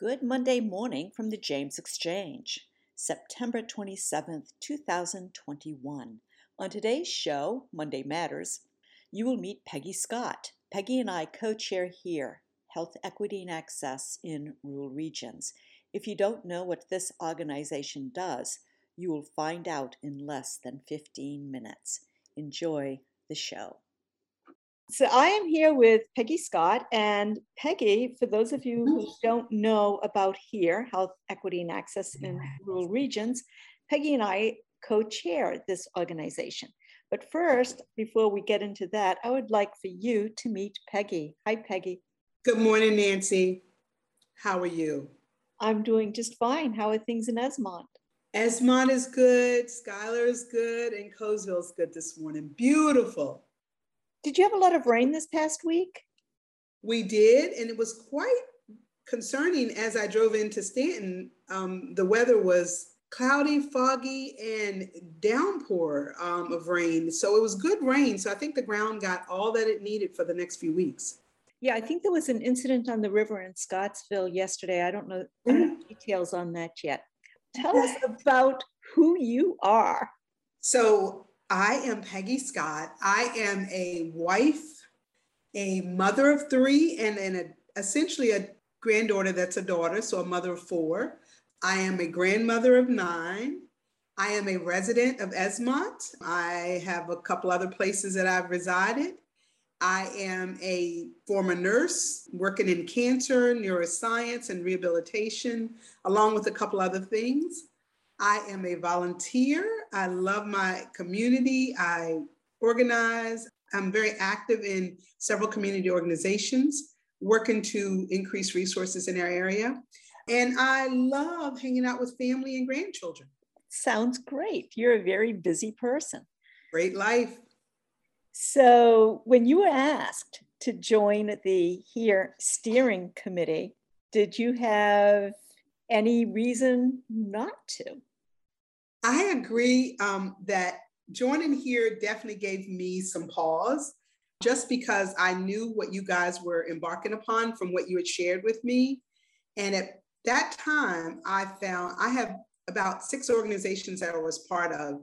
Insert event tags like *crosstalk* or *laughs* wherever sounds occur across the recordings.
Good Monday morning from the James Exchange, September 27th, 2021. On today's show, Monday Matters, you will meet Peggy Scott. Peggy and I co chair HEARR Health Equity and Access in Rural Regions. If you don't know what this organization does, you will find out in less than 15 minutes. Enjoy the show. So I am here with Peggy Scott. And Peggy, for those of you who mm-hmm. don't know about HEARR, Health Equity and Access in Rural Regions, Peggy and I co-chair this organization. But first, before we get into that, I would like for you to meet Peggy. Hi, Peggy. Good morning, Nancy. How are you? I'm doing just fine. How are things in Esmont? Esmont is good, Schuyler is good, and Colesville is good this morning. Beautiful. Did you have a lot of rain this past week? We did, and it was quite concerning as I drove into Staunton. Um, the weather was cloudy, foggy, and downpour um, of rain. So it was good rain. So I think the ground got all that it needed for the next few weeks. Yeah, I think there was an incident on the river in Scottsville yesterday. I don't know, I don't details on that yet. Tell *laughs* us about who you are. So I am Peggy Scott. I am a wife, a mother of three, and, and a, essentially a granddaughter that's a daughter, so a mother of four. I am a grandmother of nine. I am a resident of Esmont. I have a couple other places that I've resided. I am a former nurse working in cancer, neuroscience, and rehabilitation, along with a couple other things. I am a volunteer. I love my community. I organize. I'm very active in several community organizations, working to increase resources in our area. And I love hanging out with family and grandchildren. Sounds great. You're a very busy person. Great life. So, when you were asked to join the HEARR steering committee, did you have any reason not to? I agree um, that joining HEARR definitely gave me some pause just because I knew what you guys were embarking upon from what you had shared with me. And at that time, I found I have about six organizations that I was part of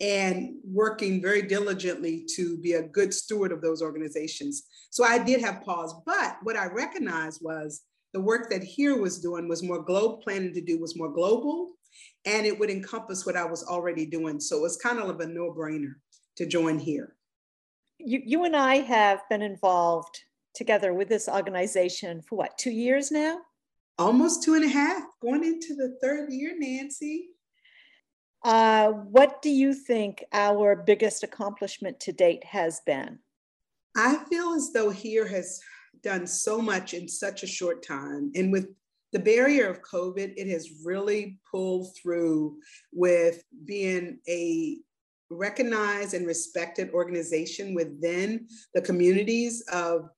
and working very diligently to be a good steward of those organizations. So I did have pause, but what I recognized was the work that HEARR was doing was more global planning to do was more global and it would encompass what I was already doing. So it was kind of a no brainer to join HEARR. You, you and I have been involved together with this organization for what, two years now? Almost two and a half, going into the third year, Nancy. Uh, what do you think our biggest accomplishment to date has been? I feel as though HEARR has done so much in such a short time. And with the barrier of COVID, it has really pulled through with being a recognized and respected organization within the communities of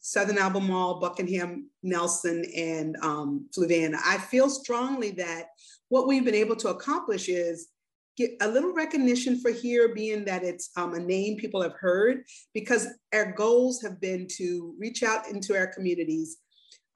Southern Albemarle, Buckingham, Nelson, and um, Fluvanna. I feel strongly that what we've been able to accomplish is get a little recognition for HEARR being that it's um, a name people have heard because our goals have been to reach out into our communities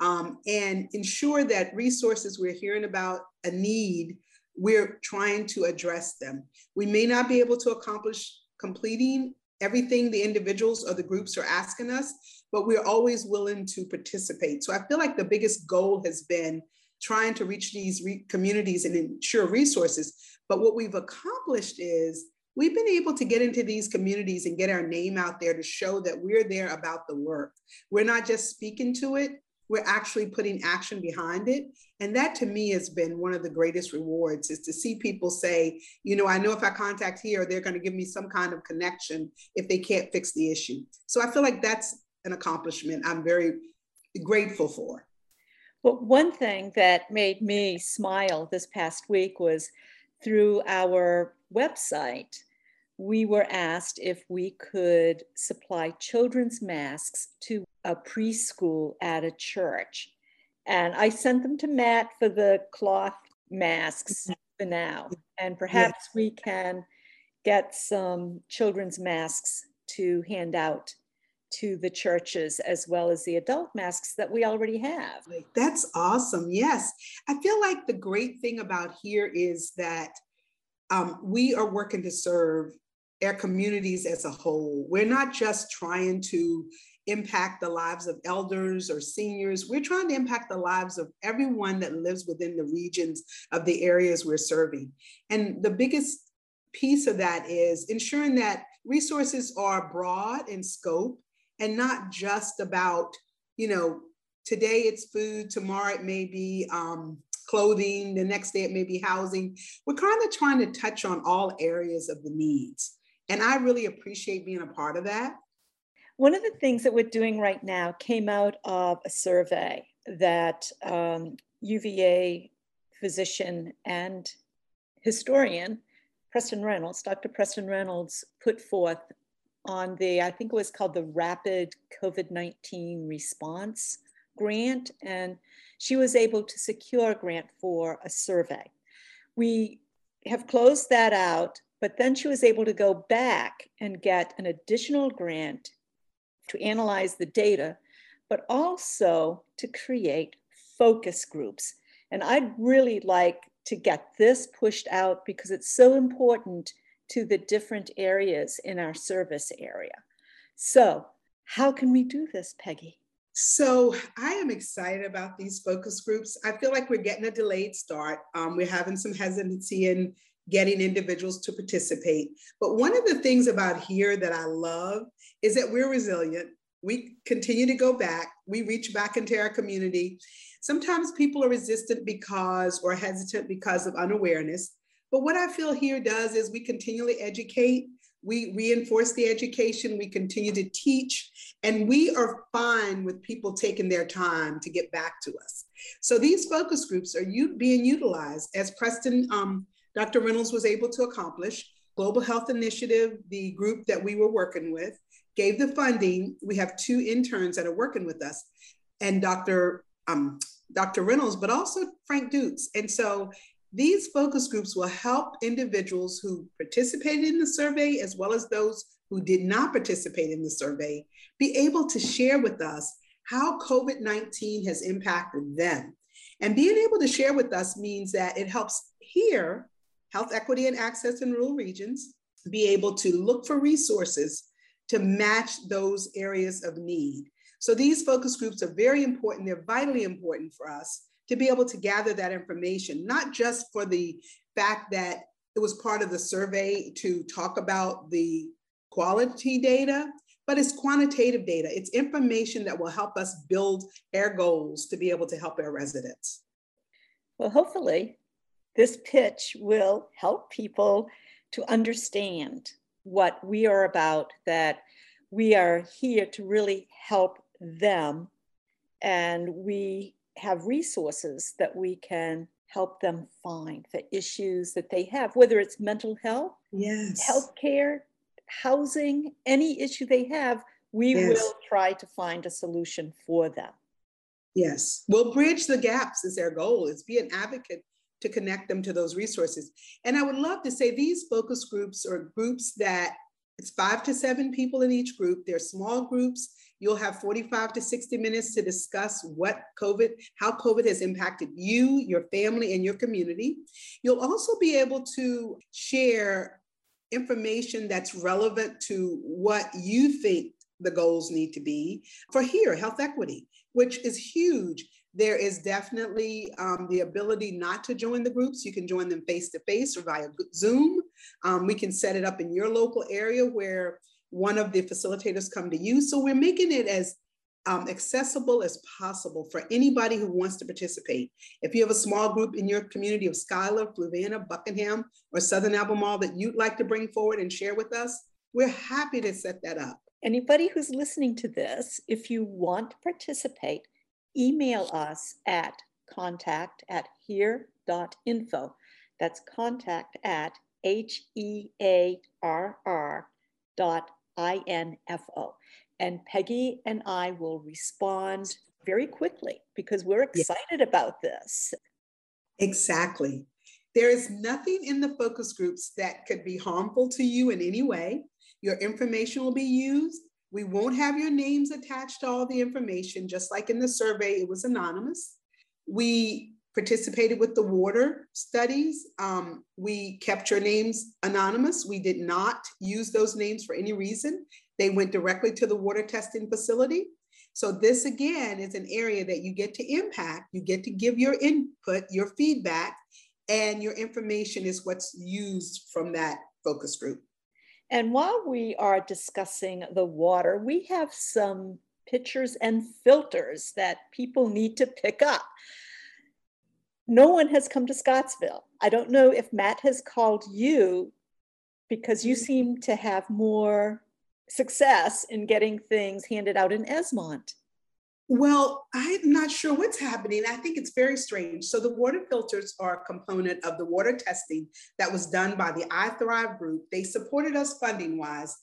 um, and ensure that resources we're hearing about a need, we're trying to address them. We may not be able to accomplish completing everything the individuals or the groups are asking us, but we're always willing to participate. So I feel like the biggest goal has been trying to reach these re- communities and ensure resources. But what we've accomplished is we've been able to get into these communities and get our name out there to show that we're there about the work. We're not just speaking to it, we're actually putting action behind it. And that to me has been one of the greatest rewards is to see people say, you know, I know if I contact HEARR, they're going to give me some kind of connection if they can't fix the issue. So I feel like that's an accomplishment I'm very grateful for. Well, one thing that made me smile this past week was through our website, we were asked if we could supply children's masks to a preschool at a church. And I sent them to Matt for the cloth masks mm-hmm. for now. And perhaps yes. we can get some children's masks to hand out to the churches as well as the adult masks that we already have. That's awesome. Yes. I feel like the great thing about HEARR is that um, we are working to serve our communities as a whole. We're not just trying to impact the lives of elders or seniors. We're trying to impact the lives of everyone that lives within the regions of the areas we're serving. And the biggest piece of that is ensuring that resources are broad in scope and not just about, you know, today it's food, tomorrow it may be um, clothing, the next day it may be housing. We're kind of trying to touch on all areas of the needs. And I really appreciate being a part of that. One of the things that we're doing right now came out of a survey that um, UVA physician and historian Preston Reynolds, Dr. Preston Reynolds, put forth on the, I think it was called the Rapid COVID 19 Response Grant. And she was able to secure a grant for a survey. We have closed that out, but then she was able to go back and get an additional grant to analyze the data, but also to create focus groups. And I'd really like to get this pushed out because it's so important to the different areas in our service area. So, how can we do this, Peggy? So, I am excited about these focus groups. I feel like we're getting a delayed start. Um, we're having some hesitancy in getting individuals to participate. But one of the things about HEARR that I love is that we're resilient. We continue to go back, we reach back into our community. Sometimes people are resistant because or hesitant because of unawareness. But what I feel HEARR does is we continually educate, we reinforce the education, we continue to teach, and we are fine with people taking their time to get back to us. So these focus groups are you being utilized as Preston um, Dr. Reynolds was able to accomplish. Global Health Initiative, the group that we were working with, gave the funding. We have two interns that are working with us, and Dr. Um, Dr. Reynolds, but also Frank Dukes. And so these focus groups will help individuals who participated in the survey, as well as those who did not participate in the survey, be able to share with us how COVID 19 has impacted them. And being able to share with us means that it helps HEARR health equity and access in rural regions, be able to look for resources to match those areas of need. So these focus groups are very important. They're vitally important for us to be able to gather that information, not just for the fact that it was part of the survey to talk about the quality data, but it's quantitative data. It's information that will help us build our goals to be able to help our residents. Well, hopefully, this pitch will help people to understand what we are about, that we are here to really help them. And we have resources that we can help them find the issues that they have, whether it's mental health, yes. healthcare, housing, any issue they have, we yes. will try to find a solution for them. Yes, we'll bridge the gaps is our goal. Is be an advocate to connect them to those resources. And I would love to say these focus groups are groups that it's five to seven people in each group. They're small groups. You'll have 45 to 60 minutes to discuss what COVID, how COVID has impacted you, your family, and your community. You'll also be able to share information that's relevant to what you think the goals need to be for HEARR, health equity, which is huge. There is definitely um, the ability not to join the groups. You can join them face to face or via Zoom. Um, we can set it up in your local area where one of the facilitators come to you. So we're making it as um, accessible as possible for anybody who wants to participate. If you have a small group in your community of Schuyler, Fluvanna, Buckingham, or Southern Albemarle that you'd like to bring forward and share with us, we're happy to set that up. Anybody who's listening to this, if you want to participate, email us at contact at here.info. That's contact at H E A R R dot I N F O. And Peggy and I will respond very quickly because we're excited about this. Exactly. There is nothing in the focus groups that could be harmful to you in any way. Your information will be used We won't have your names attached to all the information, just like in the survey, it was anonymous. We participated with the water studies. Um, we kept your names anonymous. We did not use those names for any reason. They went directly to the water testing facility. So this again is an area that you get to impact. You get to give your input, your feedback, and your information is what's used from that focus group. And while we are discussing the water, we have some pitchers and filters that people need to pick up. No one has come to Scottsville. I don't know if Matt has called you because you seem to have more success in getting things handed out in Esmont. Well, I'm not sure what's happening. I think it's very strange. So, the water filters are a component of the water testing that was done by the I Thrive group. They supported us funding wise.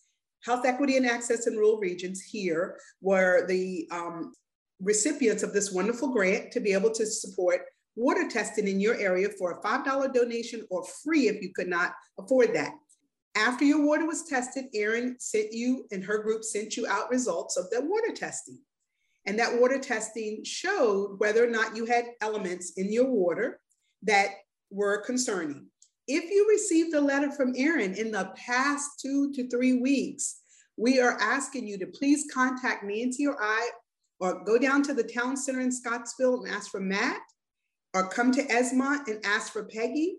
Health equity and access in rural regions HEARR were the um, recipients of this wonderful grant to be able to support water testing in your area for a $5 donation or free if you could not afford that. After your water was tested, Erin sent you and her group sent you out results of the water testing. And that water testing showed whether or not you had elements in your water that were concerning. If you received a letter from Erin in the past two to three weeks, we are asking you to please contact Nancy or I, or go down to the town center in Scottsville and ask for Matt, or come to Esmont and ask for Peggy.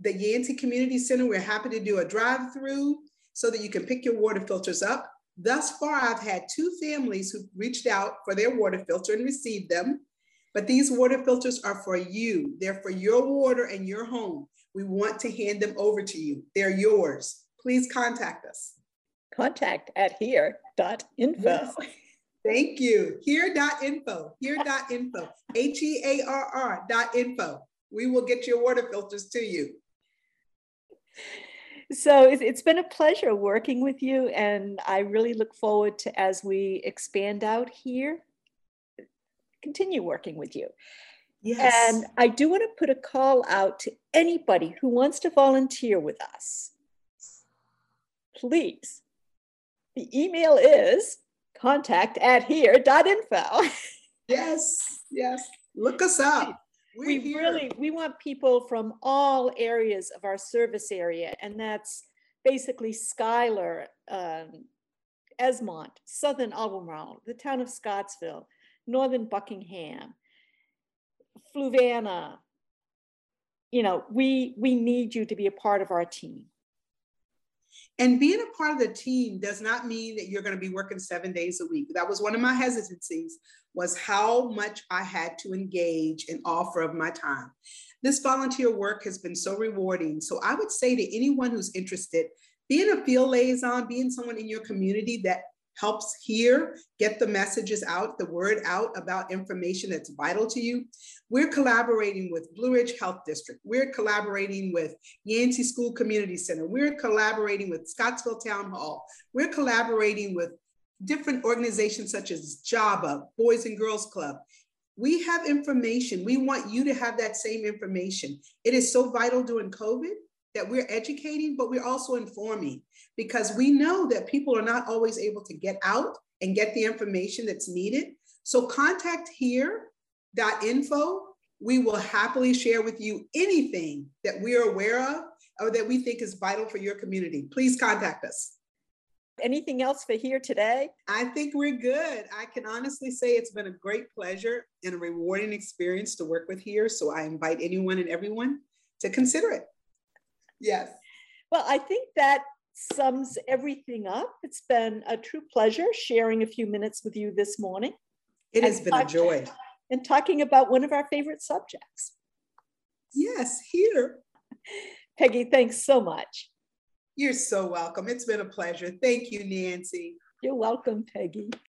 The Yancey Community Center, we're happy to do a drive through so that you can pick your water filters up. Thus far, I've had two families who reached out for their water filter and received them. But these water filters are for you. They're for your water and your home. We want to hand them over to you. They're yours. Please contact us. Contact at here.info. Yes. Thank you. Here.info. Here.info. H E A R info. We will get your water filters to you. So it's been a pleasure working with you, and I really look forward to as we expand out here, continue working with you. Yes. And I do want to put a call out to anybody who wants to volunteer with us. Please. The email is contact at here.info. *laughs* Yes, yes. Look us up. We're we here. really we want people from all areas of our service area, and that's basically Schuyler, um, Esmont, Southern Albemarle, the town of Scottsville, Northern Buckingham, Fluvanna. You know, we we need you to be a part of our team. And being a part of the team does not mean that you're going to be working seven days a week. That was one of my hesitancies was how much I had to engage and offer of my time. This volunteer work has been so rewarding. So I would say to anyone who's interested, being a field liaison, being someone in your community that helps HEARR get the messages out, the word out about information that's vital to you. We're collaborating with Blue Ridge Health District. We're collaborating with Yancey School Community Center. We're collaborating with Scottsville Town Hall. We're collaborating with different organizations such as JABA, Boys and Girls Club. We have information. We want you to have that same information. It is so vital during COVID that we're educating, but we're also informing because we know that people are not always able to get out and get the information that's needed. So contact here.info. We will happily share with you anything that we are aware of or that we think is vital for your community. Please contact us. Anything else for HEARR today? I think we're good. I can honestly say it's been a great pleasure and a rewarding experience to work with HEARR. So I invite anyone and everyone to consider it. Yes. Well, I think that sums everything up. It's been a true pleasure sharing a few minutes with you this morning. It has been a joy. And talking about one of our favorite subjects. Yes, HEARR. Peggy, thanks so much. You're so welcome. It's been a pleasure. Thank you, Nancy. You're welcome, Peggy.